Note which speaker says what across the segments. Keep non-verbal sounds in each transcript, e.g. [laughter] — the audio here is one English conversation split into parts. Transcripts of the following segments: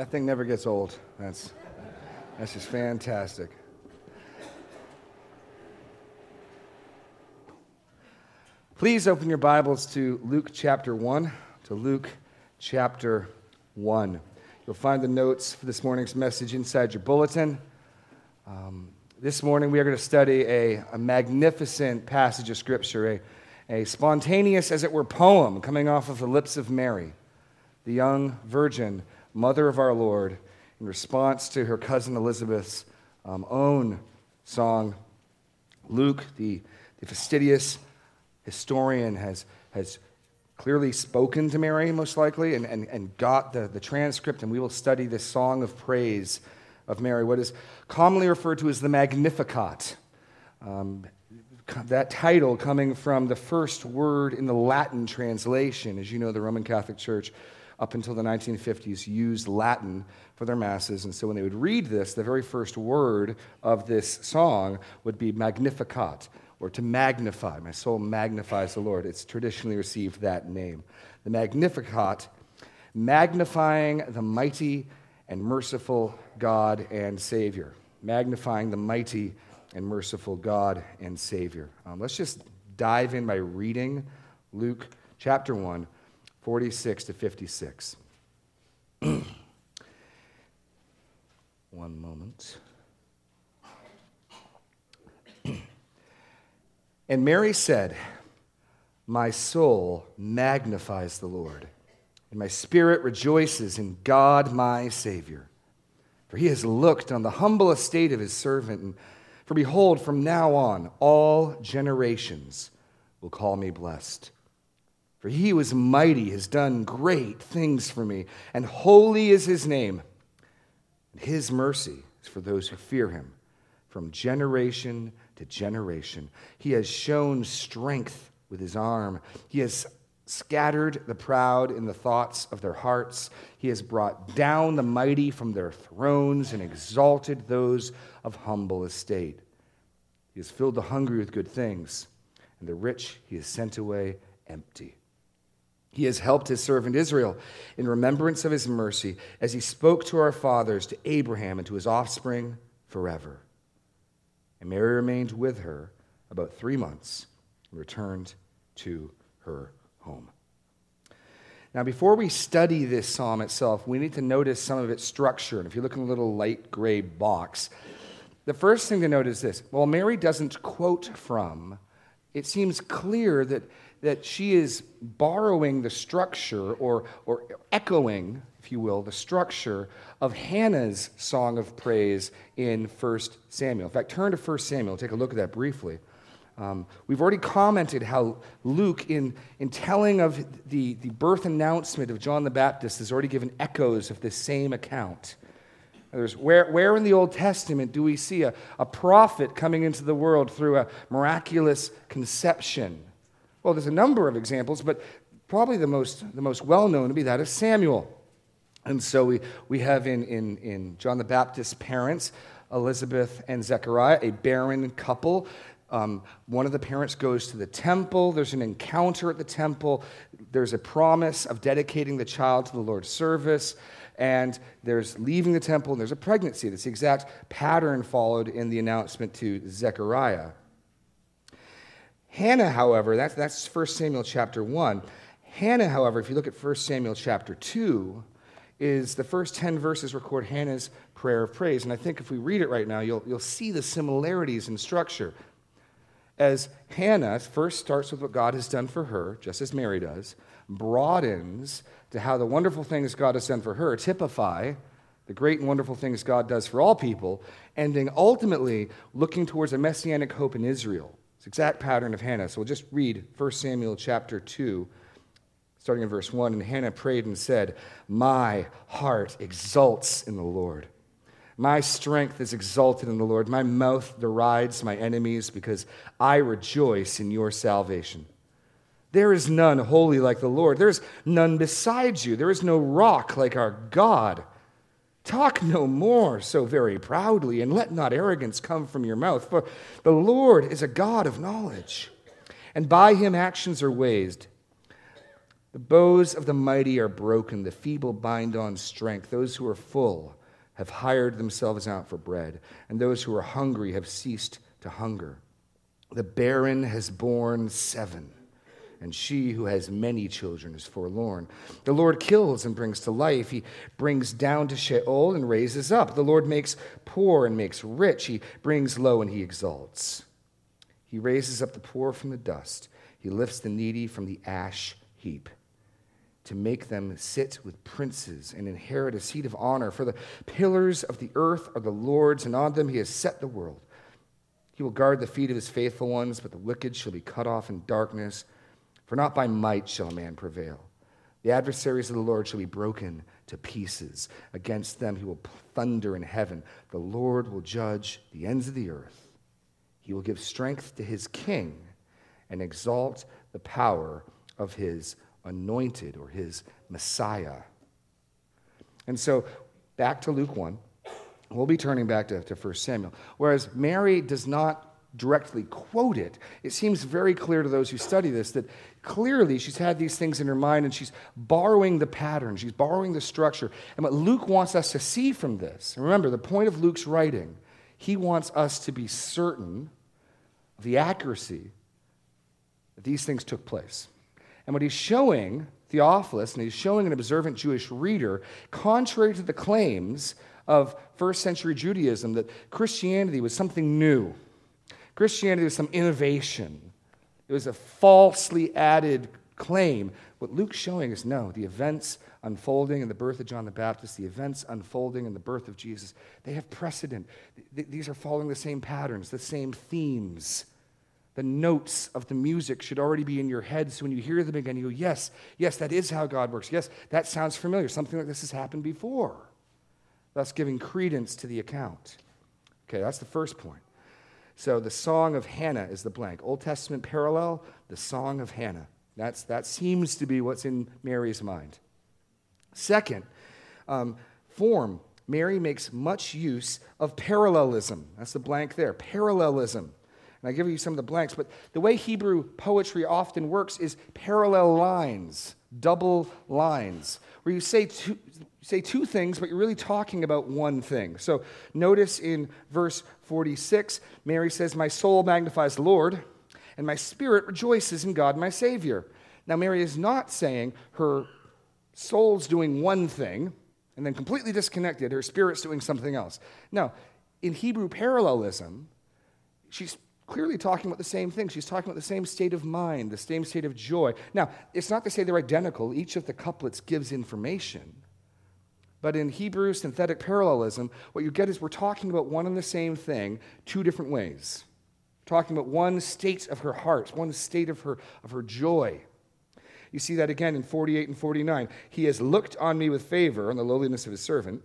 Speaker 1: That thing never gets old. That's, that's just fantastic. Please open your Bibles to Luke chapter 1. To Luke chapter 1. You'll find the notes for this morning's message inside your bulletin. Um, this morning, we are going to study a, a magnificent passage of Scripture, a, a spontaneous, as it were, poem coming off of the lips of Mary, the young virgin, mother of our Lord, in response to her cousin Elizabeth's um, own song. Luke, the, the fastidious historian, has, has clearly spoken to Mary, most likely, and, and, and got the, the transcript, and we will study this song of praise of Mary, what is commonly referred to as the Magnificat. Um, that title coming from the first word in the Latin translation. As you know, the Roman Catholic Church, up until the 1950s, used Latin for their masses. And so when they would read this, the very first word of this song would be Magnificat, or to magnify. My soul magnifies the Lord. It's traditionally received that name. The Magnificat, magnifying the mighty and merciful God and Savior, magnifying the mighty and merciful God and Savior. Um, let's just dive in by reading Luke chapter 1, 46 to 56. [clears throat] One moment. [clears throat] and Mary said, My soul magnifies the Lord and my spirit rejoices in God my Savior. For he has looked on the humble estate of his servant. And for behold, from now on, all generations will call me blessed. For he is mighty has done great things for me, and holy is his name. His mercy is for those who fear him from generation to generation. He has shown strength with his arm. He has scattered the proud in the thoughts of their hearts. He has brought down the mighty from their thrones and exalted those of humble estate. He has filled the hungry with good things, and the rich he has sent away empty. He has helped his servant Israel in remembrance of his mercy, as he spoke to our fathers, to Abraham, and to his offspring forever. And Mary remained with her about three months and returned to her home. Now, before we study this psalm itself, we need to notice some of its structure. And if you look in the little light gray box, the first thing to note is this while Mary doesn't quote from, it seems clear that, that she is borrowing the structure or, or echoing, if you will, the structure of Hannah's song of praise in 1 Samuel. In fact, turn to 1 Samuel, take a look at that briefly. Um, we've already commented how Luke, in, in telling of the, the birth announcement of John the Baptist, has already given echoes of this same account. Where, where in the Old Testament do we see a, a prophet coming into the world through a miraculous conception? Well, there's a number of examples, but probably the most, the most well known to be that of Samuel. And so we, we have in, in, in John the Baptist's parents, Elizabeth and Zechariah, a barren couple. Um, one of the parents goes to the temple. There's an encounter at the temple. There's a promise of dedicating the child to the Lord's service. And there's leaving the temple, and there's a pregnancy. That's the exact pattern followed in the announcement to Zechariah. Hannah, however, that's, that's 1 Samuel chapter 1. Hannah, however, if you look at 1 Samuel chapter 2, is the first 10 verses record Hannah's prayer of praise. And I think if we read it right now, you'll, you'll see the similarities in structure as Hannah first starts with what God has done for her, just as Mary does, broadens to how the wonderful things God has done for her typify the great and wonderful things God does for all people, ending ultimately looking towards a messianic hope in Israel. Exact pattern of Hannah. So we'll just read 1 Samuel chapter 2, starting in verse 1. And Hannah prayed and said, My heart exults in the Lord. My strength is exalted in the Lord. My mouth derides my enemies because I rejoice in your salvation. There is none holy like the Lord. There is none besides you. There is no rock like our God. Talk no more so very proudly, and let not arrogance come from your mouth. For the Lord is a God of knowledge, and by him actions are weighed. The bows of the mighty are broken, the feeble bind on strength. Those who are full have hired themselves out for bread, and those who are hungry have ceased to hunger. The barren has borne seven, and she who has many children is forlorn. The Lord kills and brings to life. He brings down to Sheol and raises up. The Lord makes poor and makes rich. He brings low and he exalts. He raises up the poor from the dust. He lifts the needy from the ash heap to make them sit with princes and inherit a seat of honor. For the pillars of the earth are the Lord's, and on them he has set the world. He will guard the feet of his faithful ones, but the wicked shall be cut off in darkness. For not by might shall a man prevail. The adversaries of the Lord shall be broken to pieces. Against them he will thunder in heaven. The Lord will judge the ends of the earth. He will give strength to his king and exalt the power of his anointed or his Messiah. And so, back to Luke 1, we'll be turning back to, to 1 Samuel. Whereas Mary does not directly quote it, it seems very clear to those who study this that clearly she's had these things in her mind and she's borrowing the pattern, she's borrowing the structure. And what Luke wants us to see from this, remember, the point of Luke's writing, he wants us to be certain of the accuracy that these things took place. And what he's showing Theophilus, and he's showing an observant Jewish reader, contrary to the claims of first century Judaism that Christianity was something new, Christianity was some innovation, it was a falsely added claim. What Luke's showing is no, the events unfolding in the birth of John the Baptist, the events unfolding in the birth of Jesus, they have precedent. These are following the same patterns, the same themes. The notes of the music should already be in your head. So when you hear them again, you go, Yes, yes, that is how God works. Yes, that sounds familiar. Something like this has happened before. Thus, giving credence to the account. Okay, that's the first point. So the Song of Hannah is the blank. Old Testament parallel, the Song of Hannah. That's, that seems to be what's in Mary's mind. Second, um, form. Mary makes much use of parallelism. That's the blank there. Parallelism. And I give you some of the blanks, but the way Hebrew poetry often works is parallel lines, double lines, where you say two, say two things, but you're really talking about one thing. So notice in verse 46, Mary says, My soul magnifies the Lord, and my spirit rejoices in God my Savior. Now, Mary is not saying her soul's doing one thing and then completely disconnected, her spirit's doing something else. No, in Hebrew parallelism, she's clearly talking about the same thing. She's talking about the same state of mind, the same state of joy. Now, it's not to say they're identical, each of the couplets gives information. But in Hebrew synthetic parallelism, what you get is we're talking about one and the same thing two different ways. We're talking about one state of her heart, one state of her, of her joy. You see that again in 48 and 49. He has looked on me with favor on the lowliness of his servant,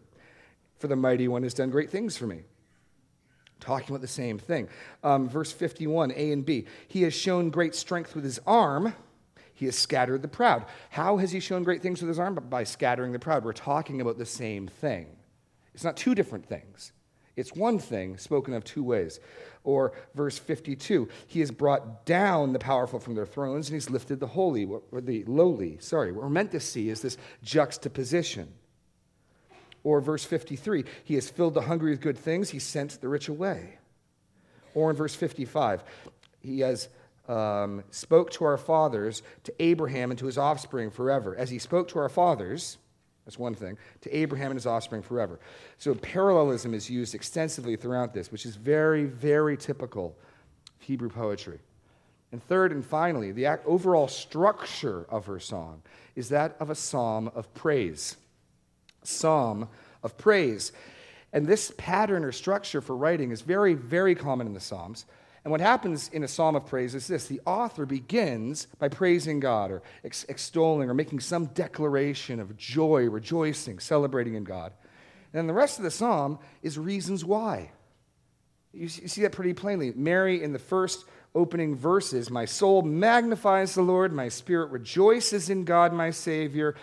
Speaker 1: for the mighty one has done great things for me talking about the same thing. Um, verse 51, A and B. He has shown great strength with his arm. He has scattered the proud. How has he shown great things with his arm? But By scattering the proud. We're talking about the same thing. It's not two different things, it's one thing spoken of two ways. Or verse 52, he has brought down the powerful from their thrones and he's lifted the holy, or the lowly. Sorry, what we're meant to see is this juxtaposition. Or verse 53, he has filled the hungry with good things, he sent the rich away. Or in verse 55, he has um, spoke to our fathers, to Abraham and to his offspring forever. As he spoke to our fathers, that's one thing, to Abraham and his offspring forever. So parallelism is used extensively throughout this, which is very, very typical of Hebrew poetry. And third and finally, the overall structure of her song is that of a psalm of praise psalm of praise. And this pattern or structure for writing is very, very common in the Psalms. And what happens in a psalm of praise is this the author begins by praising God or ex- extolling or making some declaration of joy, rejoicing, celebrating in God. And then the rest of the psalm is reasons why. You see that pretty plainly. Mary, in the first opening verses, my soul magnifies the Lord, my spirit rejoices in God, my Savior.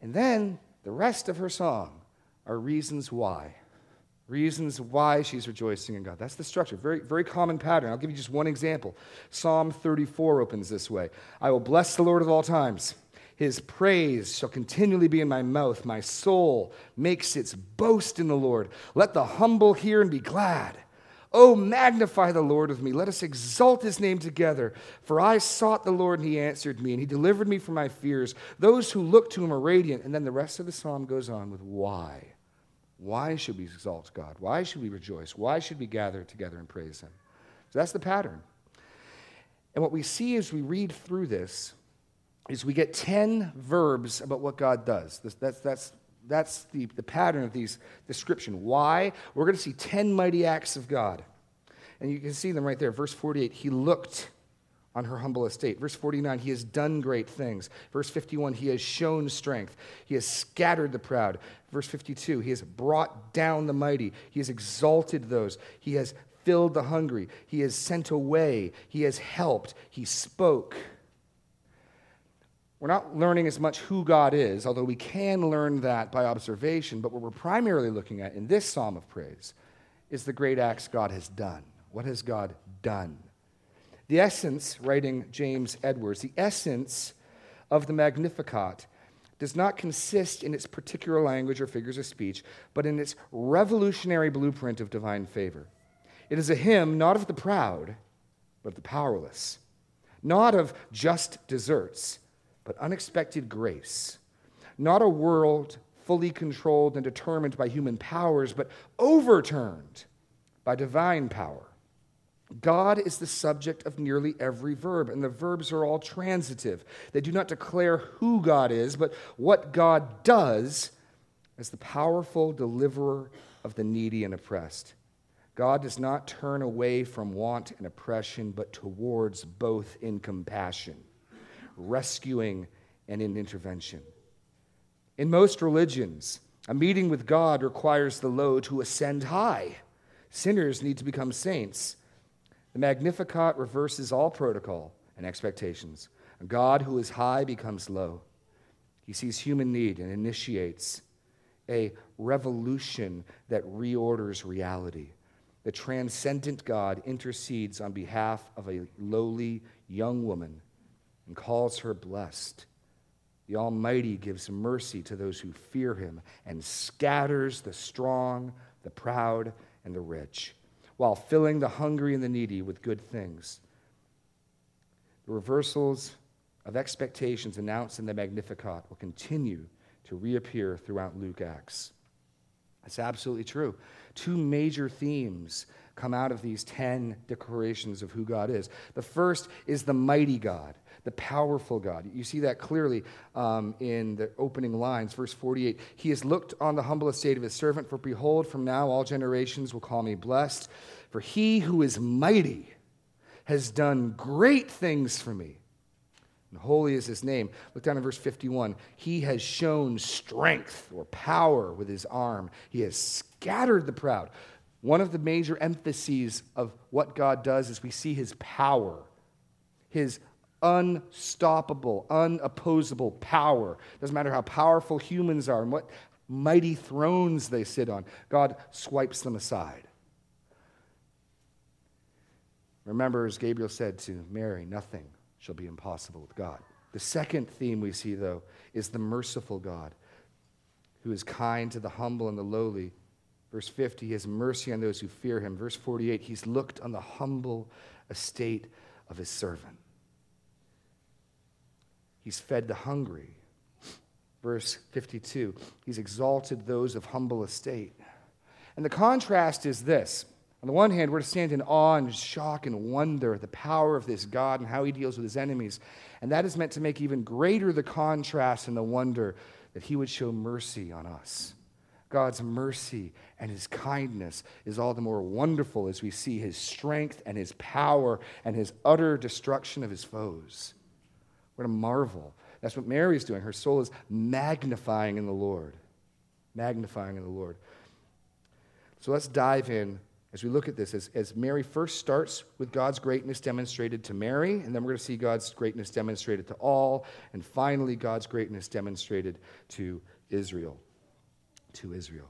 Speaker 1: And then the rest of her song are reasons why. Reasons why she's rejoicing in God. That's the structure. Very, very common pattern. I'll give you just one example. Psalm 34 opens this way I will bless the Lord at all times. His praise shall continually be in my mouth. My soul makes its boast in the Lord. Let the humble hear and be glad. Oh, magnify the Lord with me. Let us exalt his name together. For I sought the Lord, and he answered me, and he delivered me from my fears. Those who look to him are radiant. And then the rest of the psalm goes on with why. Why should we exalt God? Why should we rejoice? Why should we gather together and praise him? So that's the pattern. And what we see as we read through this is we get 10 verbs about what God does. That's, that's, that's the, the pattern of these description. Why? We're going to see 10 mighty acts of God. And you can see them right there. Verse 48, he looked on her humble estate. Verse 49, he has done great things. Verse 51, he has shown strength. He has scattered the proud. Verse 52, he has brought down the mighty. He has exalted those. He has filled the hungry. He has sent away. He has helped. He spoke. We're not learning as much who God is, although we can learn that by observation. But what we're primarily looking at in this psalm of praise is the great acts God has done. What has God done? The essence, writing James Edwards, the essence of the Magnificat does not consist in its particular language or figures of speech, but in its revolutionary blueprint of divine favor. It is a hymn not of the proud, but of the powerless, not of just deserts but unexpected grace. Not a world fully controlled and determined by human powers, but overturned by divine power. God is the subject of nearly every verb, and the verbs are all transitive. They do not declare who God is, but what God does as the powerful deliverer of the needy and oppressed. God does not turn away from want and oppression, but towards both in compassion rescuing, and in intervention. In most religions, a meeting with God requires the low to ascend high. Sinners need to become saints. The Magnificat reverses all protocol and expectations. A God who is high becomes low. He sees human need and initiates a revolution that reorders reality. The transcendent God intercedes on behalf of a lowly young woman and calls her blessed. The Almighty gives mercy to those who fear him and scatters the strong, the proud, and the rich, while filling the hungry and the needy with good things. The reversals of expectations announced in the Magnificat will continue to reappear throughout Luke Acts. That's absolutely true. Two major themes come out of these 10 declarations of who God is. The first is the mighty God the powerful God. You see that clearly um, in the opening lines, verse 48. He has looked on the humble estate of his servant, for behold, from now all generations will call me blessed. For he who is mighty has done great things for me. And holy is his name. Look down in verse 51. He has shown strength or power with his arm, he has scattered the proud. One of the major emphases of what God does is we see his power, his unstoppable, unopposable power. Doesn't matter how powerful humans are and what mighty thrones they sit on, God swipes them aside. Remember, as Gabriel said to Mary, nothing shall be impossible with God. The second theme we see, though, is the merciful God who is kind to the humble and the lowly. Verse 50, he has mercy on those who fear him. Verse 48, he's looked on the humble estate of his servant. He's fed the hungry. Verse 52 He's exalted those of humble estate. And the contrast is this. On the one hand, we're to stand in awe and shock and wonder at the power of this God and how he deals with his enemies. And that is meant to make even greater the contrast and the wonder that he would show mercy on us. God's mercy and his kindness is all the more wonderful as we see his strength and his power and his utter destruction of his foes. What a marvel. That's what Mary's doing. Her soul is magnifying in the Lord. Magnifying in the Lord. So let's dive in as we look at this. As, as Mary first starts with God's greatness demonstrated to Mary, and then we're going to see God's greatness demonstrated to all, and finally, God's greatness demonstrated to Israel. To Israel.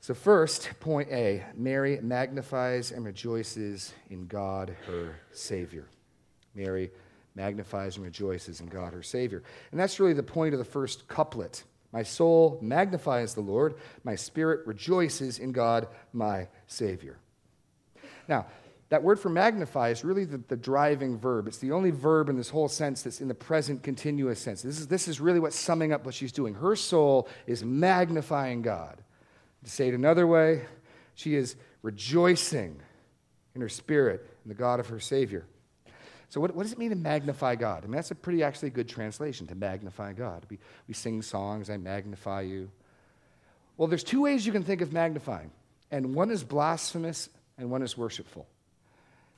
Speaker 1: So, first, point A Mary magnifies and rejoices in God, her Savior. Mary magnifies and rejoices in God her Savior. And that's really the point of the first couplet. My soul magnifies the Lord, my spirit rejoices in God my Savior. Now, that word for magnify is really the, the, driving verb. It's the only verb in this whole sense that's in the present continuous sense. This is, this is really what's summing up what she's doing. Her soul is magnifying God. To say it another way, she is rejoicing in her spirit in the God of her Savior. So, what, what does it mean to magnify God? I mean, that's a pretty actually good translation to magnify God. We, we sing songs, I magnify you. Well, there's two ways you can think of magnifying, and one is blasphemous and one is worshipful.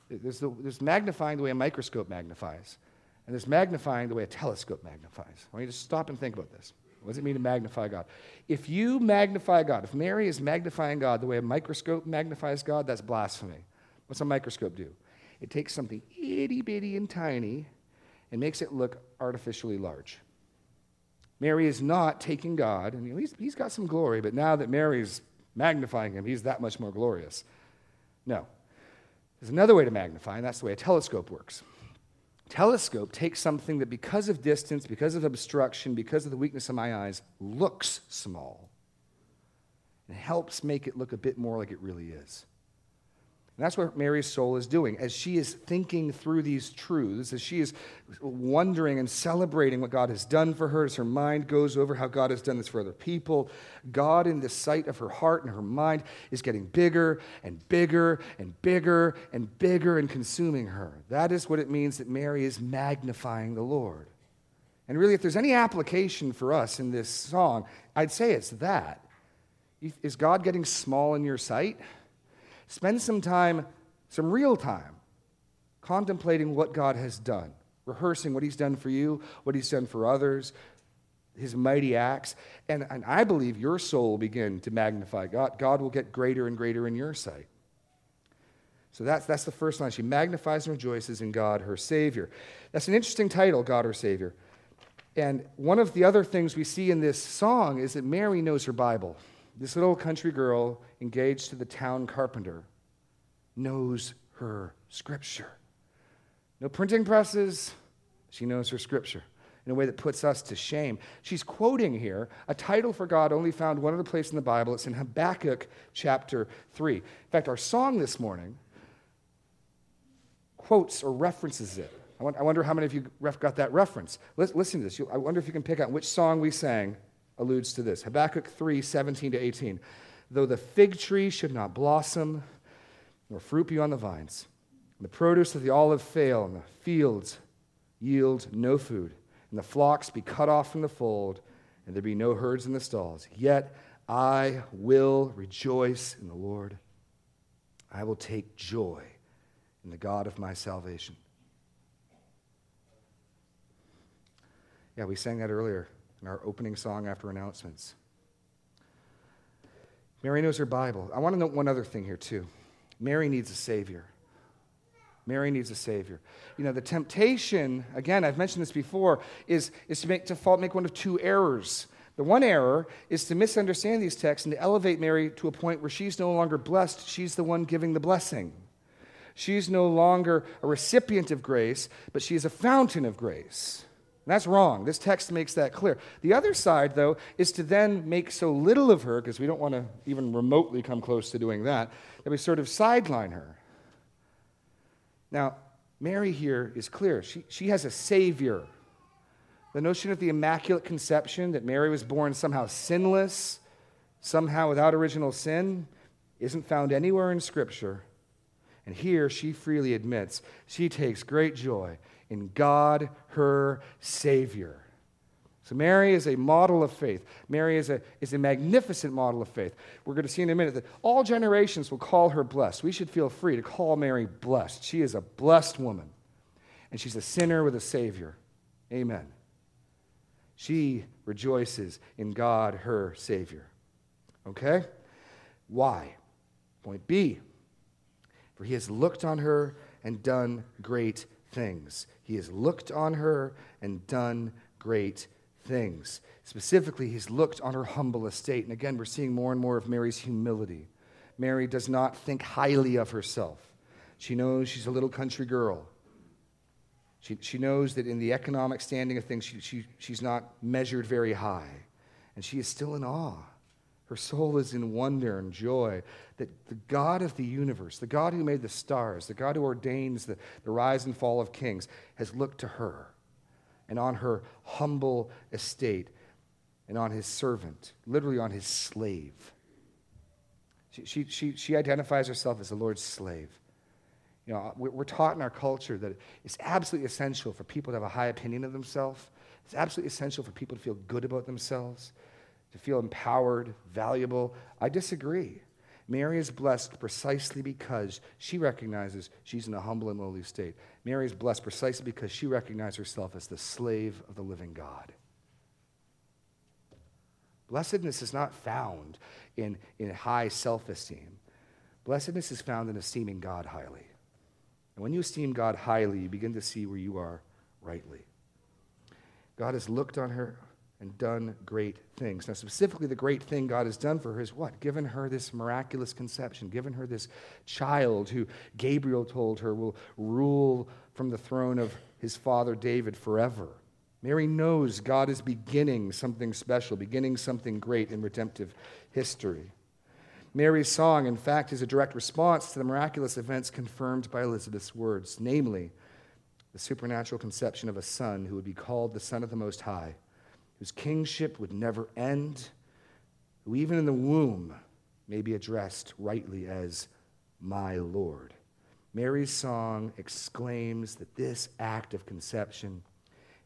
Speaker 1: There's, the, there's magnifying the way a microscope magnifies, and there's magnifying the way a telescope magnifies. I want you to stop and think about this. What does it mean to magnify God? If you magnify God, if Mary is magnifying God the way a microscope magnifies God, that's blasphemy. What's a microscope do? It takes something itty bitty and tiny and makes it look artificially large. Mary is not taking God, and he's, he's got some glory, but now that Mary's magnifying him, he's that much more glorious. No. There's another way to magnify, and that's the way a telescope works. Telescope takes something that, because of distance, because of obstruction, because of the weakness of my eyes, looks small and helps make it look a bit more like it really is. And that's what Mary's soul is doing. As she is thinking through these truths, as she is wondering and celebrating what God has done for her, as her mind goes over how God has done this for other people, God, in the sight of her heart and her mind, is getting bigger and bigger and bigger and bigger and consuming her. That is what it means that Mary is magnifying the Lord. And really, if there's any application for us in this song, I'd say it's that. Is God getting small in your sight? Spend some time, some real time, contemplating what God has done, rehearsing what He's done for you, what He's done for others, His mighty acts. And, and I believe your soul will begin to magnify God. God will get greater and greater in your sight. So that's, that's the first line. She magnifies and rejoices in God, her Savior. That's an interesting title, God, her Savior. And one of the other things we see in this song is that Mary knows her Bible. This little country girl engaged to the town carpenter knows her scripture. No printing presses, she knows her scripture in a way that puts us to shame. She's quoting here a title for God only found one other place in the Bible. It's in Habakkuk chapter 3. In fact, our song this morning quotes or references it. I wonder how many of you got that reference. Listen to this. I wonder if you can pick out which song we sang alludes to this. Habakkuk 3 17 to 18. Though the fig tree should not blossom, nor fruit be on the vines, and the produce of the olive fail, and the fields yield no food, and the flocks be cut off from the fold, and there be no herds in the stalls, yet I will rejoice in the Lord. I will take joy in the God of my salvation. Yeah, we sang that earlier our opening song after announcements. Mary knows her Bible. I want to note one other thing here, too. Mary needs a Savior. Mary needs a Savior. You know, the temptation, again, I've mentioned this before, is, is to make, to make one of two errors. The one error is to misunderstand these texts and to elevate Mary to a point where she's no longer blessed, she's the one giving the blessing. She's no longer a recipient of grace, but she is a fountain of grace. That's wrong. This text makes that clear. The other side, though, is to then make so little of her, because we don't want to even remotely come close to doing that, that we sort of sideline her. Now, Mary here is clear. She, she has a Savior. The notion of the Immaculate Conception, that Mary was born somehow sinless, somehow without original sin, isn't found anywhere in Scripture. And here she freely admits she takes great joy in God, her Savior. So, Mary is a model of faith. Mary is a, is a magnificent model of faith. We're going to see in a minute that all generations will call her blessed. We should feel free to call Mary blessed. She is a blessed woman, and she's a sinner with a Savior. Amen. She rejoices in God, her Savior. Okay? Why? Point B. For he has looked on her and done great things. He has looked on her and done great things. Specifically, he's looked on her humble estate. And again, we're seeing more and more of Mary's humility. Mary does not think highly of herself. She knows she's a little country girl. She, she knows that in the economic standing of things, she, she, she's not measured very high. And she is still in awe. Her soul is in wonder and joy that the God of the universe, the God who made the stars, the God who ordains the, the rise and fall of kings, has looked to her and on her humble estate and on his servant, literally on his slave. She, she, she, she identifies herself as the Lord's slave. You know, we're taught in our culture that it's absolutely essential for people to have a high opinion of themselves. It's absolutely essential for people to feel good about themselves, to feel empowered, valuable. I disagree. Mary is blessed precisely because she recognizes she's in a humble and lowly state. Mary is blessed precisely because she recognizes herself as the slave of the living God. Blessedness is not found in, in high self esteem, blessedness is found in esteeming God highly. And when you esteem God highly, you begin to see where you are rightly. God has looked on her and done great things. Now, specifically, the great thing God has done for her is what? Given her this miraculous conception, given her this child who Gabriel told her will rule from the throne of his father David forever. Mary knows God is beginning something special, beginning something great in redemptive history. Mary's song, in fact, is a direct response to the miraculous events confirmed by Elizabeth's words, namely, the supernatural conception of a son who would be called the Son of the Most High, whose kingship would never end, who even in the womb may be addressed rightly as my Lord. Mary's song exclaims that this act of conception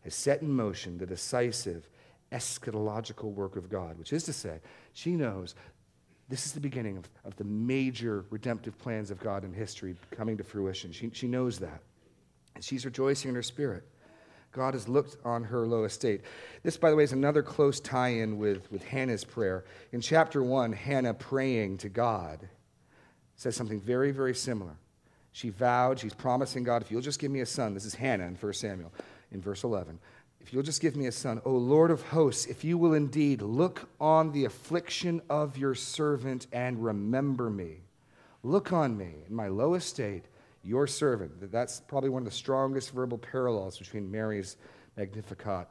Speaker 1: has set in motion the decisive eschatological work of God, which is to say, she knows this is the beginning of, of the major redemptive plans of God in history coming to fruition. She, she knows that. And she's rejoicing in her spirit. God has looked on her low estate. This, by the way, is another close tie in with, with Hannah's prayer. In chapter 1, Hannah praying to God says something very, very similar. She vowed, she's promising God, if you'll just give me a son, this is Hannah in 1 Samuel, in verse 11. If you'll just give me a son, O Lord of hosts, if you will indeed look on the affliction of your servant and remember me. Look on me in my low estate, your servant. That's probably one of the strongest verbal parallels between Mary's Magnificat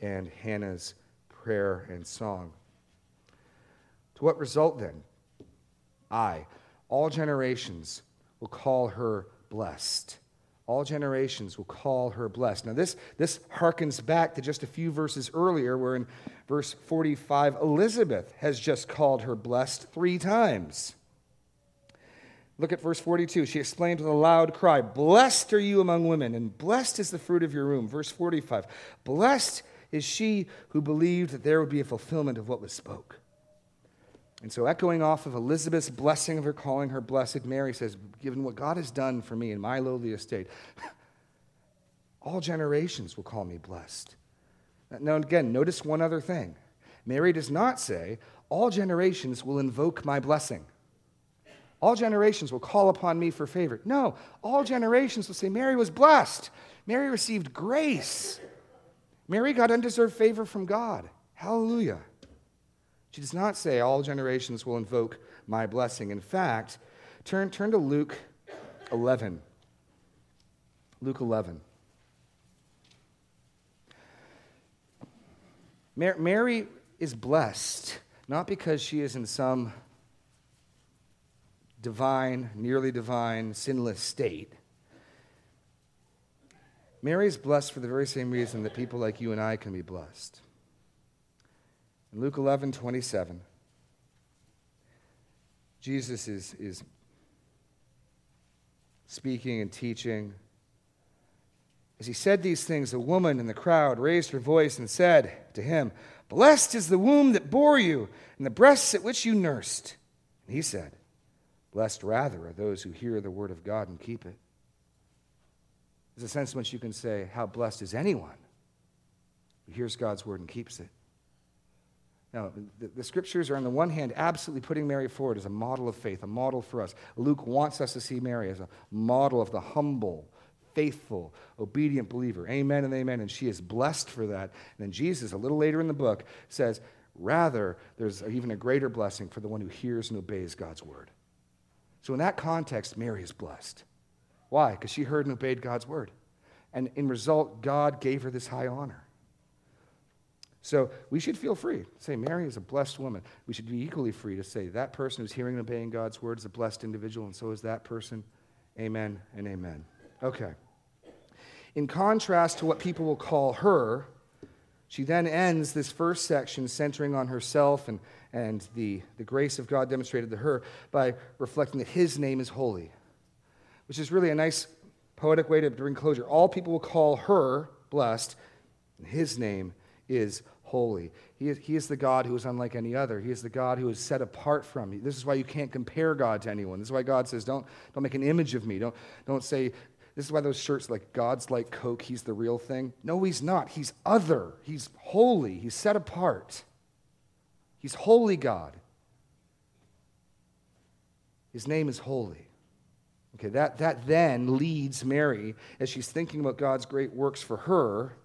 Speaker 1: and Hannah's prayer and song. To what result then? I, all generations, will call her blessed all generations will call her blessed. Now, this, this harkens back to just a few verses earlier, where in verse 45, Elizabeth has just called her blessed three times. Look at verse 42. She explained with a loud cry, Blessed are you among women, and blessed is the fruit of your womb. Verse 45, Blessed is she who believed that there would be a fulfillment of what was spoke. And so, echoing off of Elizabeth's blessing of her calling her blessed, Mary says, Given what God has done for me in my lowly estate, [laughs] all generations will call me blessed. Now, again, notice one other thing. Mary does not say, All generations will invoke my blessing. All generations will call upon me for favor. No, all generations will say, Mary was blessed. Mary received grace. Mary got undeserved favor from God. Hallelujah. She does not say, All generations will invoke my blessing. In fact, turn, turn to Luke 11. Luke 11. Mary is blessed, not because she is in some divine, nearly divine, sinless state. Mary is blessed for the very same reason that people like you and I can be blessed. In Luke 11 27, Jesus is, is speaking and teaching. As he said these things, a woman in the crowd raised her voice and said to him, Blessed is the womb that bore you, and the breasts at which you nursed. And he said, Blessed rather are those who hear the word of God and keep it. There's a sense in which you can say, How blessed is anyone who hears God's word and keeps it? Now, the, the, scriptures are, on the one hand, absolutely putting Mary forward as a model of faith, a model for us. Luke wants us to see Mary as a model of the humble, faithful, obedient believer. Amen and amen. And she is blessed for that. And then Jesus, a little later in the book, says, rather, there's even a greater blessing for the one who hears and obeys God's word. So, in that context, Mary is blessed. Why? Because she heard and obeyed God's word. And in result, God gave her this high honor. So we should feel free say Mary is a blessed woman. We should be equally free to say that person who's hearing and obeying God's word is a blessed individual, and so is that person. Amen and amen. Okay. In contrast to what people will call her, she then ends this first section centering on herself and, and the, the grace of God demonstrated to her by reflecting that his name is holy, which is really a nice poetic way to bring closure. All people will call her blessed, and his name is holy. He is, he is the God who is unlike any other. He is the God who is set apart from you. This is why you can't compare God to anyone. This is why God says, don't, don't make an image of me. Don't, don't say, this is why those shirts like God's like Coke, he's the real thing. No, he's not. He's other. He's holy. He's set apart. He's holy God. His name is holy. Okay, that, that then leads Mary, as she's thinking about God's great works for her,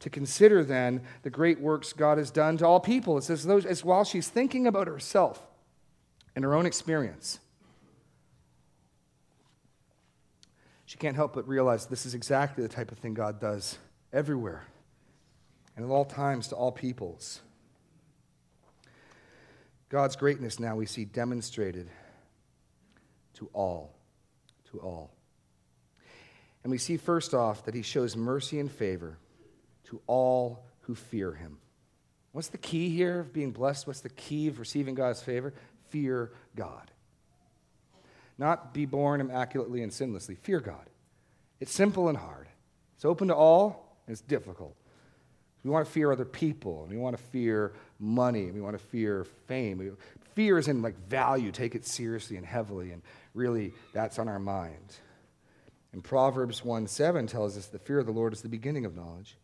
Speaker 1: to consider then the great works God has done to all people. It says, those, as while she's thinking about herself and her own experience, she can't help but realize this is exactly the type of thing God does everywhere and at all times to all peoples. God's greatness now we see demonstrated to all. To all. And we see first off that he shows mercy and favor to all who fear him. What's the key here of being blessed? What's the key of receiving God's favor? Fear God. Not be born immaculately and sinlessly. Fear God. It's simple and hard. It's open to all, and it's difficult. We want to fear other people, and we want to fear money, and we want to fear fame. Fear is in like value, take it seriously and heavily, and really that's on our mind. And Proverbs 1 7 tells us the fear of the Lord is the beginning of knowledge.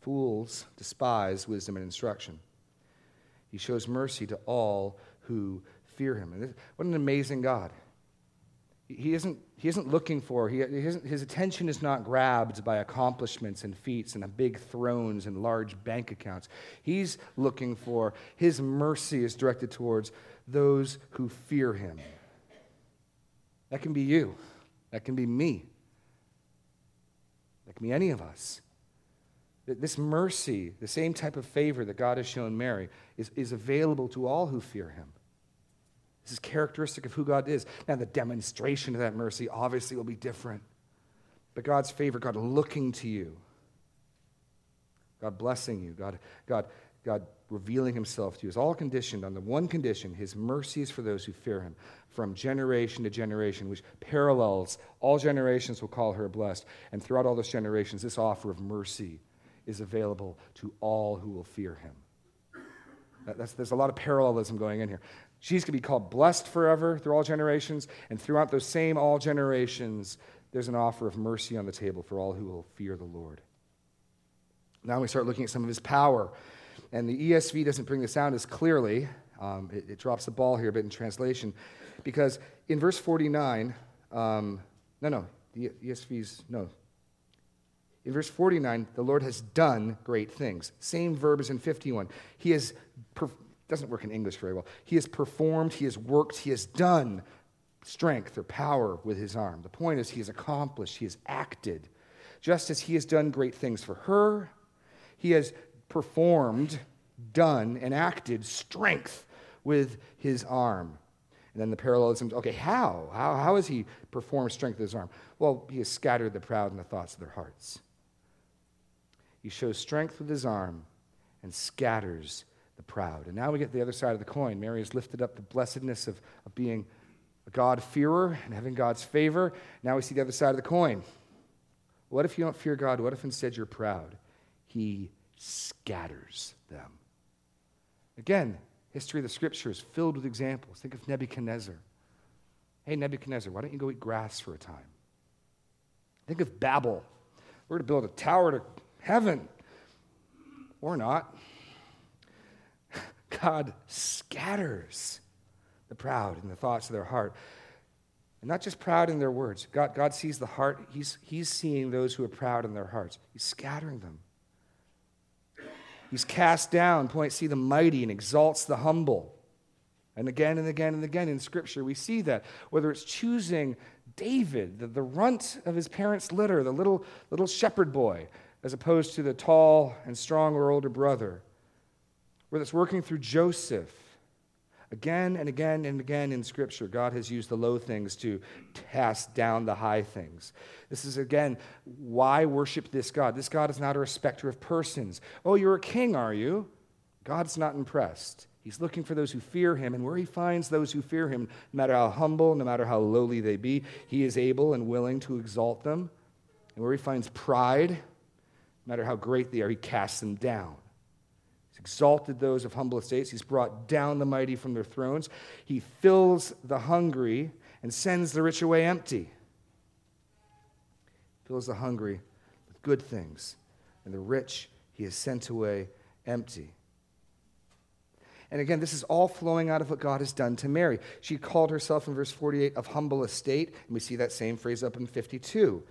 Speaker 1: Fools despise wisdom and instruction. He shows mercy to all who fear him. And what an amazing God. He isn't, he isn't looking for, he, he his attention is not grabbed by accomplishments and feats and big thrones and large bank accounts. He's looking for, his mercy is directed towards those who fear him. That can be you, that can be me, that can be any of us. This mercy, the same type of favor that God has shown Mary, is, is available to all who fear him. This is characteristic of who God is. Now, the demonstration of that mercy obviously will be different. But God's favor, God looking to you, God blessing you, God, God, God revealing himself to you is all conditioned on the one condition his mercy is for those who fear him from generation to generation, which parallels all generations will call her blessed. And throughout all those generations, this offer of mercy is available to all who will fear him. That, there's a lot of parallelism going in here. She's going to be called blessed forever through all generations, and throughout those same all generations, there's an offer of mercy on the table for all who will fear the Lord. Now we start looking at some of his power. And the ESV doesn't bring this out as clearly. Um, it, it, drops the ball here a bit in translation. Because in verse 49, um, no, no, the ESV's, no, in verse 49, the Lord has done great things. Same verb as in 51. He has, per- doesn't work in English very well. He has performed, he has worked, he has done strength or power with his arm. The point is, he has accomplished, he has acted. Just as he has done great things for her, he has performed, done, and acted strength with his arm. And then the parallelism okay, how? How, how has he performed strength with his arm? Well, he has scattered the proud in the thoughts of their hearts. He shows strength with his arm and scatters the proud. And now we get the other side of the coin. Mary has lifted up the blessedness of, of being a God-fearer and having God's favor. Now we see the other side of the coin. What if you don't fear God? What if instead you're proud? He scatters them. Again, history of the scriptures is filled with examples. Think of Nebuchadnezzar. Hey, Nebuchadnezzar, why don't you go eat grass for a time? Think of Babel. We're to build a tower to heaven or not. [laughs] God scatters the proud in the thoughts of their heart. And not just proud in their words. God, God sees the heart. He's, he's seeing those who are proud in their hearts. He's scattering them. He's cast down, point, C the mighty, and exalts the humble. And again and again and again in Scripture, we see that. Whether it's choosing David, the, the runt of his parents' litter, the little, little shepherd boy, as opposed to the tall and strong or older brother. Whether it's working through Joseph, Again and again and again in Scripture, God has used the low things to cast down the high things. This is, again, why worship this God? This God is not a respecter of persons. Oh, you're a king, are you? God's not impressed. He's looking for those who fear him, and where he finds those who fear him, no matter how humble, no matter how lowly they be, he is able and willing to exalt them. And where he finds pride, no matter how great they are, he casts them down He's exalted those of humble estates. He's brought down the mighty from their thrones. He fills the hungry and sends the rich away empty. Fills the hungry with good things, and the rich he has sent away empty. And again, this is all flowing out of what God has done to Mary. She called herself in verse 48 of humble estate, and we see that same phrase up in 52.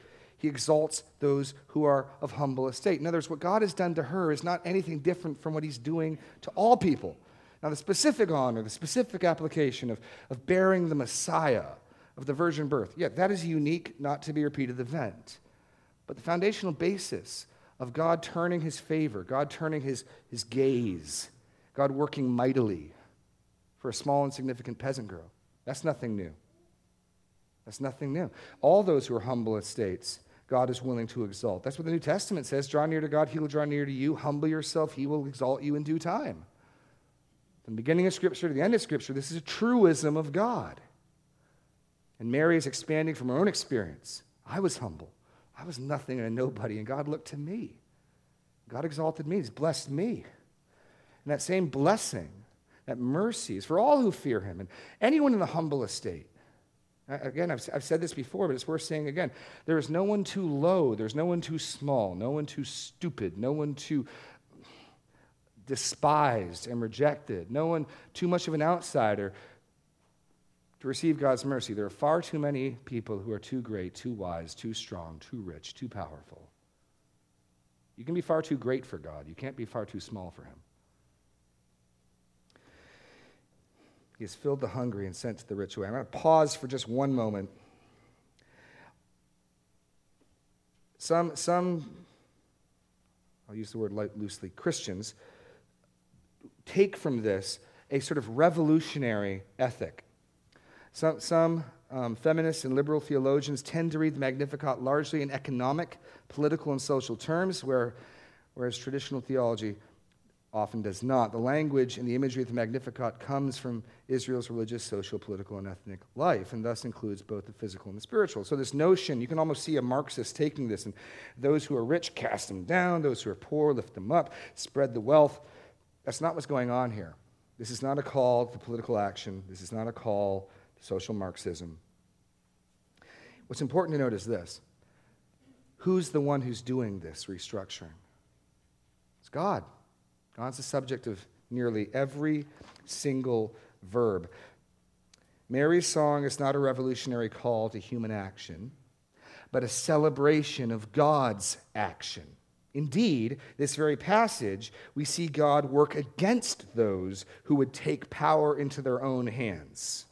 Speaker 1: He exalts those who are of humble estate. In other words, what God has done to her is not anything different from what he's doing to all people. Now, the specific honor, the specific application of, of bearing the Messiah, of the virgin birth, yeah, that is a unique, not to be repeated event. But the foundational basis of God turning his favor, God turning his, his gaze, God working mightily for a small, and insignificant peasant girl, that's nothing new. That's nothing new. All those who are humble estates God is willing to exalt. That's what the New Testament says. Draw near to God, he will draw near to you. Humble yourself, he will exalt you in due time. From the beginning of Scripture to the end of Scripture, this is a truism of God. And Mary is expanding from her own experience. I was humble. I was nothing and a nobody, and God looked to me. God exalted me. He's blessed me. And that same blessing, that mercy is for all who fear him and anyone in the humble estate. Again, I've, I've said this before, but it's worth saying again. There is no one too low, there's no one too small, no one too stupid, no one too despised and rejected, no one too much of an outsider to receive God's mercy. There are far too many people who are too great, too wise, too strong, too rich, too powerful. You can be far too great for God, you can't be far too small for Him. He has filled the hungry and sent to the rich away. I'm going to pause for just one moment. Some, some I'll use the word loosely, Christians take from this a sort of revolutionary ethic. Some, some um, feminists and liberal theologians tend to read the Magnificat largely in economic, political, and social terms, where, whereas traditional theology often does not. The language and the imagery of the Magnificat comes from Israel's religious, social, political, and ethnic life, and thus includes both the physical and the spiritual. So, this notion, you can almost see a Marxist taking this, and those who are rich cast them down, those who are poor lift them up, spread the wealth. That's not what's going on here. This is not a call to political action, this is not a call to social Marxism. What's important to note is this who's the one who's doing this restructuring? It's God. God's the subject of nearly every single verb. Mary's song is not a revolutionary call to human action, but a celebration of God's action. Indeed, this very passage, we see God work against those who would take power into their own hands.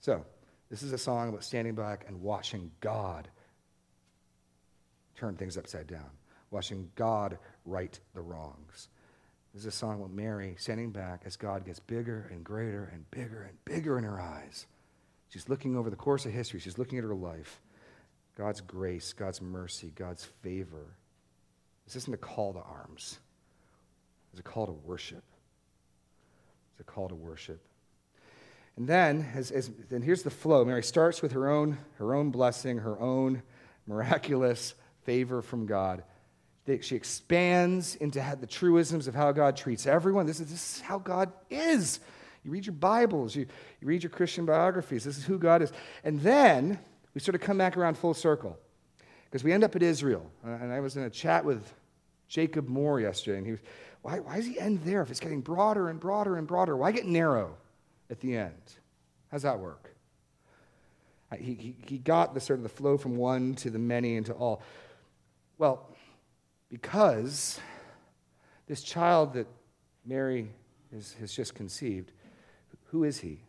Speaker 1: So, this is a song about standing back and watching God turn things upside down, watching God right the wrongs. This is a song with Mary standing back as God gets bigger and greater and bigger and bigger in her eyes. She's looking over the course of history, she's looking at her life. God's grace, God's mercy, God's favor. This isn't a call to arms, it's a call to worship. It's a call to worship. And then, as, as, then here's the flow. Mary starts with her own, her own blessing, her own miraculous favor from God she expands into the truisms of how God treats everyone. This is, this is how God is. You read your Bibles, you, you read your Christian biographies. This is who God is. And then we sort of come back around full circle because we end up at Israel. Uh, and I was in a chat with Jacob Moore yesterday, and he was, why, why does he end there if it's getting broader and broader and broader? Why get narrow at the end? How's that work? He, he, he got the sort of the flow from one to the many and to all. Well, because this child that Mary is, has just conceived. Who is he?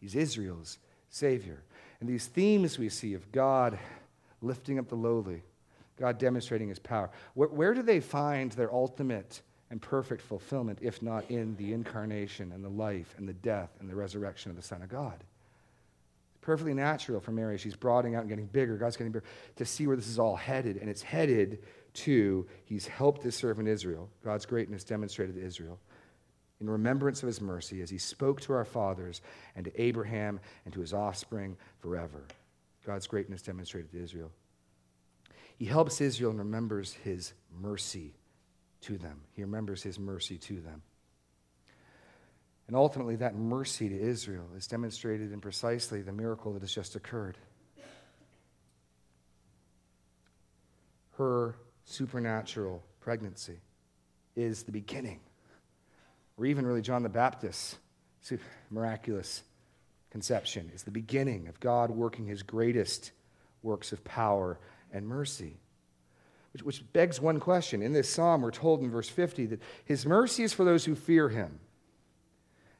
Speaker 1: He's Israel's Savior. And these themes we see of God lifting up the lowly, God demonstrating his power, where, where do they find their ultimate and perfect fulfillment if not in the incarnation and the life and the death and the resurrection of the Son of God? It's perfectly natural for Mary. She's broadening out and getting bigger. God's getting bigger to see where this is all headed. And it's headed to He's helped His servant Israel, God's greatness demonstrated to Israel in remembrance of his mercy as he spoke to our fathers and to Abraham and to his offspring forever. God's greatness demonstrated to Israel. He helps Israel and remembers his mercy to them. He remembers his mercy to them. And ultimately, that mercy to Israel is demonstrated in precisely the miracle that has just occurred. Her supernatural pregnancy is the beginning or even really John the Baptist's miraculous conception is the beginning of God working his greatest works of power and mercy. Which, which begs one question. In this psalm, we're told in verse 50 that his mercy is for those who fear him.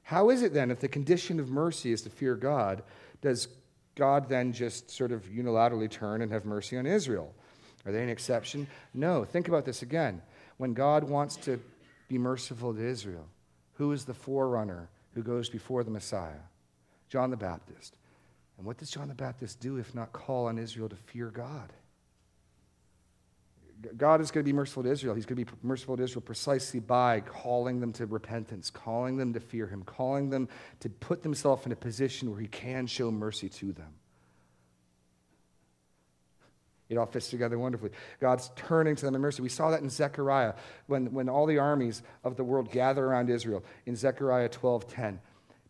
Speaker 1: How is it then, if the condition of mercy is to fear God, does God then just sort of unilaterally turn and have mercy on Israel? Are they an exception? No. Think about this again. When God wants to be merciful to Israel, who is the forerunner who goes before the Messiah? John the Baptist. And what does John the Baptist do if not call on Israel to fear God? God is going to be merciful to Israel. He's going to be merciful to Israel precisely by calling them to repentance, calling them to fear Him, calling them to put themselves in a position where He can show mercy to them. It all fits together wonderfully. God's turning to them in mercy. We saw that in Zechariah when, when all the armies of the world gather around Israel in Zechariah 12:10.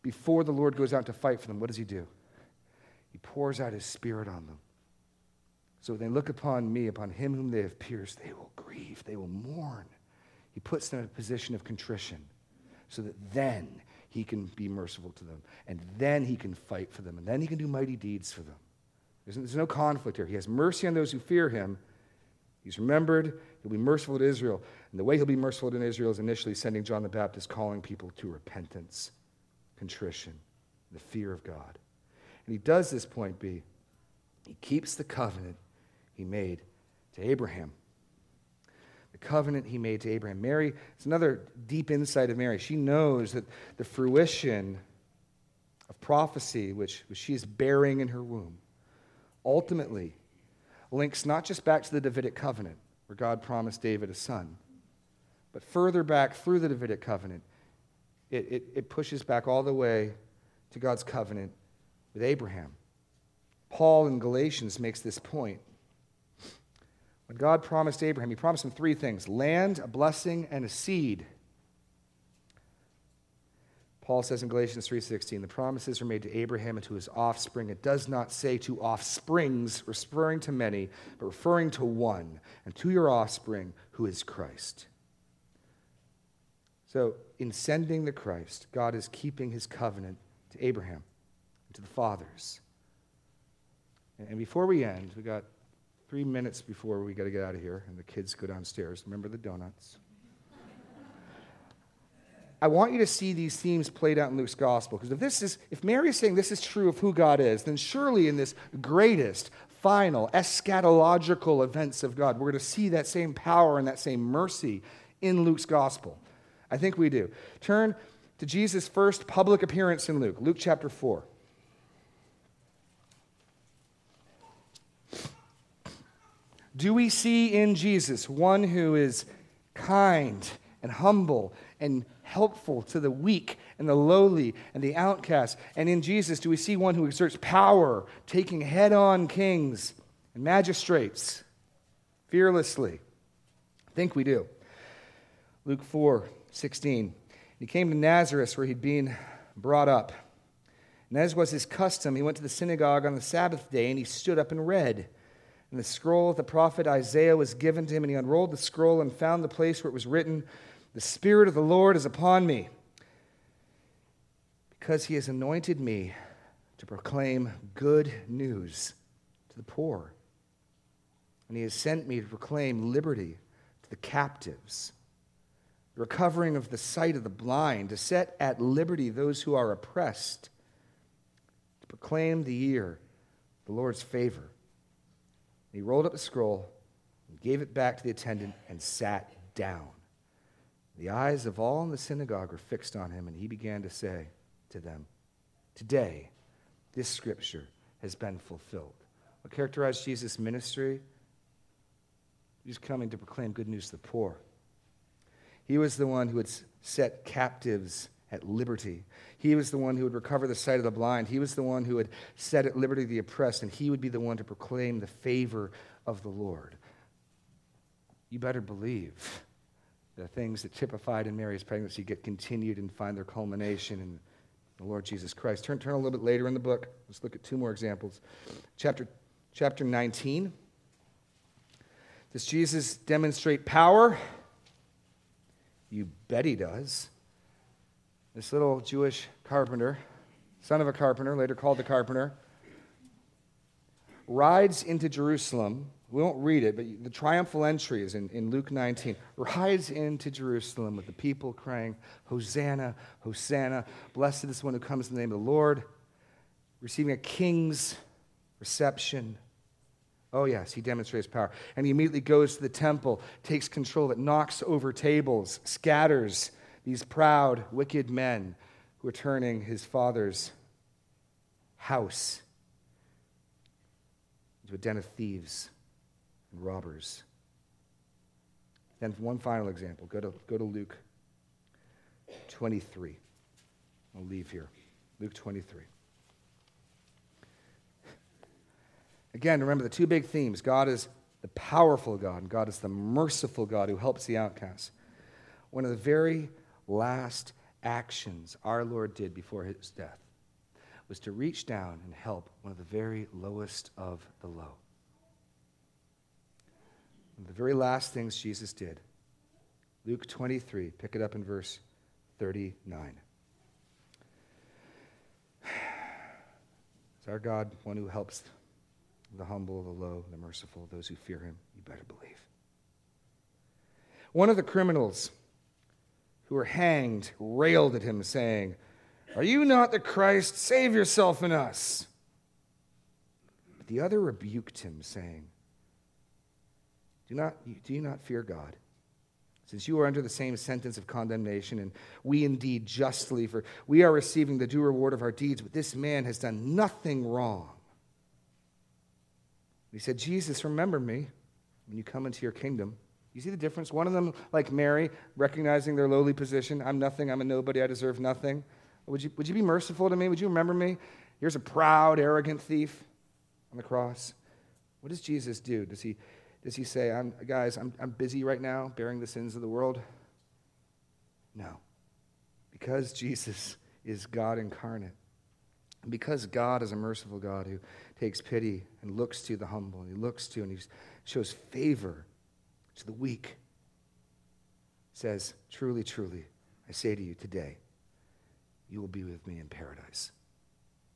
Speaker 1: Before the Lord goes out to fight for them, what does he do? He pours out his spirit on them. So when they look upon me, upon him whom they have pierced, they will grieve, they will mourn. He puts them in a position of contrition so that then he can be merciful to them, and then he can fight for them, and then he can do mighty deeds for them. There's, there's no conflict here. He has mercy on those who fear him. He's remembered. He'll be merciful to Israel. And the way he'll be merciful to Israel is initially sending John the Baptist, calling people to repentance, contrition, the fear of God. And he does this, point B. He keeps the covenant he made to Abraham. The covenant he made to Abraham. Mary, it's another deep insight of Mary. She knows that the fruition of prophecy, which, which she is bearing in her womb, ultimately links not just back to the Davidic covenant, where God promised David a son, but further back through the Davidic covenant, it, it, it pushes back all the way to God's covenant with Abraham. Paul in Galatians makes this point. When God promised Abraham, he promised him three things land, a blessing, and a seed. Paul says in Galatians 3:16, the promises are made to Abraham and to his offspring. It does not say to offsprings, referring to many, but referring to one, and to your offspring, who is Christ. So, in sending the Christ, God is keeping his covenant to Abraham and to the fathers. And before we end, we got three minutes before we got to get out of here, and the kids go downstairs. Remember the donuts. I want you to see these themes played out in Luke's gospel. Because if this is, if Mary is saying this is true of who God is, then surely in this greatest, final, eschatological events of God, we're going to see that same power and that same mercy in Luke's gospel. I think we do. Turn to Jesus' first public appearance in Luke, Luke chapter 4. Do we see in Jesus one who is kind and humble and helpful to the weak and the lowly and the outcast. And in Jesus, do we see one who exerts power, taking head on kings and magistrates fearlessly? I think we do. Luke 4 16. He came to Nazareth where he'd been brought up. And as was his custom, he went to the synagogue on the Sabbath day and he stood up and read. And the scroll of the prophet Isaiah was given to him, and he unrolled the scroll and found the place where it was written, the Spirit of the Lord is upon me because he has anointed me to proclaim good news to the poor. And he has sent me to proclaim liberty to the captives, the recovering of the sight of the blind, to set at liberty those who are oppressed, to proclaim the year, the Lord's favor. He rolled up the scroll and gave it back to the attendant and sat down. The eyes of all in the synagogue were fixed on him, and he began to say to them, Today, this scripture has been fulfilled. What characterized Jesus' ministry? He was coming to proclaim good news to the poor. He was the one who had set captives at liberty. He was the one who would recover the sight of the blind. He was the one who would set at liberty the oppressed, and he would be the one to proclaim the favor of the Lord. You better believe the things that typified in Mary's pregnancy get continued and find their culmination in the Lord Jesus Christ. Turn, turn a little bit later in the book. Let's look at two more examples. Chapter, chapter 19. Does Jesus demonstrate power? You bet he does. This little Jewish carpenter, son of a carpenter, later called the carpenter, rides into Jerusalem we won't read it, but the triumphal entry is in, in Luke 19. Rides into Jerusalem with the people crying, Hosanna, Hosanna. Blessed is one who comes in the name of the Lord. Receiving a king's reception. Oh, yes, he demonstrates power. And he immediately goes to the temple, takes control, of it knocks over tables, scatters these proud, wicked men who are turning his father's house into a den of thieves and robbers. Then, one final example. Go to, go to Luke 23. I'll leave here. Luke 23. Again, remember the two big themes God is the powerful God, and God is the merciful God who helps the outcast. One of the very last actions our Lord did before his death was to reach down and help one of the very lowest of the low. One of the very last things Jesus did. Luke 23, pick it up in verse 39. Is our God one who helps the humble, the low, the merciful, those who fear him? You better believe. One of the criminals who were hanged railed at him, saying, Are you not the Christ? Save yourself and us. But the other rebuked him, saying, do, not, do you not fear God? Since you are under the same sentence of condemnation, and we indeed justly, for we are receiving the due reward of our deeds, but this man has done nothing wrong. He said, Jesus, remember me when you come into your kingdom. You see the difference? One of them, like Mary, recognizing their lowly position I'm nothing, I'm a nobody, I deserve nothing. Would you, would you be merciful to me? Would you remember me? Here's a proud, arrogant thief on the cross. What does Jesus do? Does he does he say, I'm, guys, I'm, I'm busy right now bearing the sins of the world? No. Because Jesus is God incarnate, and because God is a merciful God who takes pity and looks to the humble, and he looks to and he shows favor to the weak, says, Truly, truly, I say to you today, you will be with me in paradise.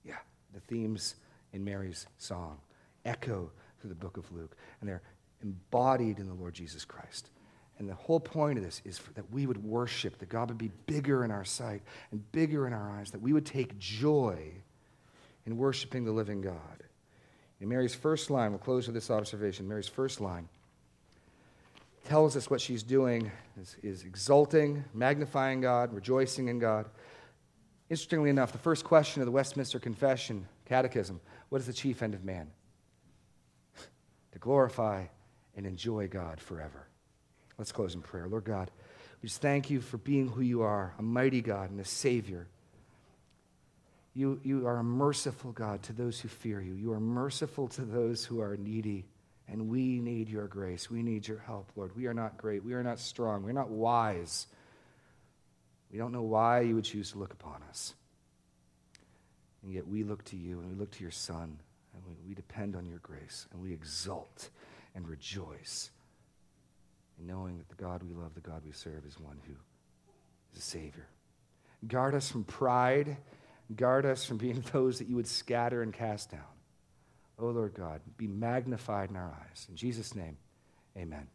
Speaker 1: Yeah, the themes in Mary's song echo through the book of Luke, and they're embodied in the Lord Jesus Christ. And the whole point of this is that we would worship, that God would be bigger in our sight and bigger in our eyes, that we would take joy in worshiping the living God. In Mary's first line, we'll close with this observation. Mary's first line tells us what she's doing is, is exulting, magnifying God, rejoicing in God. Interestingly enough, the first question of the Westminster Confession, Catechism, what is the chief end of man? [laughs] to glorify and enjoy God forever. Let's close in prayer. Lord God, we just thank you for being who you are, a mighty God and a Savior. You, you are a merciful God to those who fear you. You are merciful to those who are needy. And we need your grace. We need your help, Lord. We are not great. We are not strong. We're not wise. We don't know why you would choose to look upon us. And yet we look to you and we look to your Son and we, we depend on your grace and we exult and rejoice in knowing that the God we love, the God we serve, is one who is a Savior. Guard us from pride. Guard us from being [laughs] those that you would scatter and cast down. Oh, Lord God, be magnified in our eyes. In Jesus' name, amen.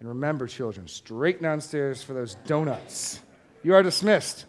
Speaker 1: And remember, children, straight downstairs for those donuts. You are dismissed.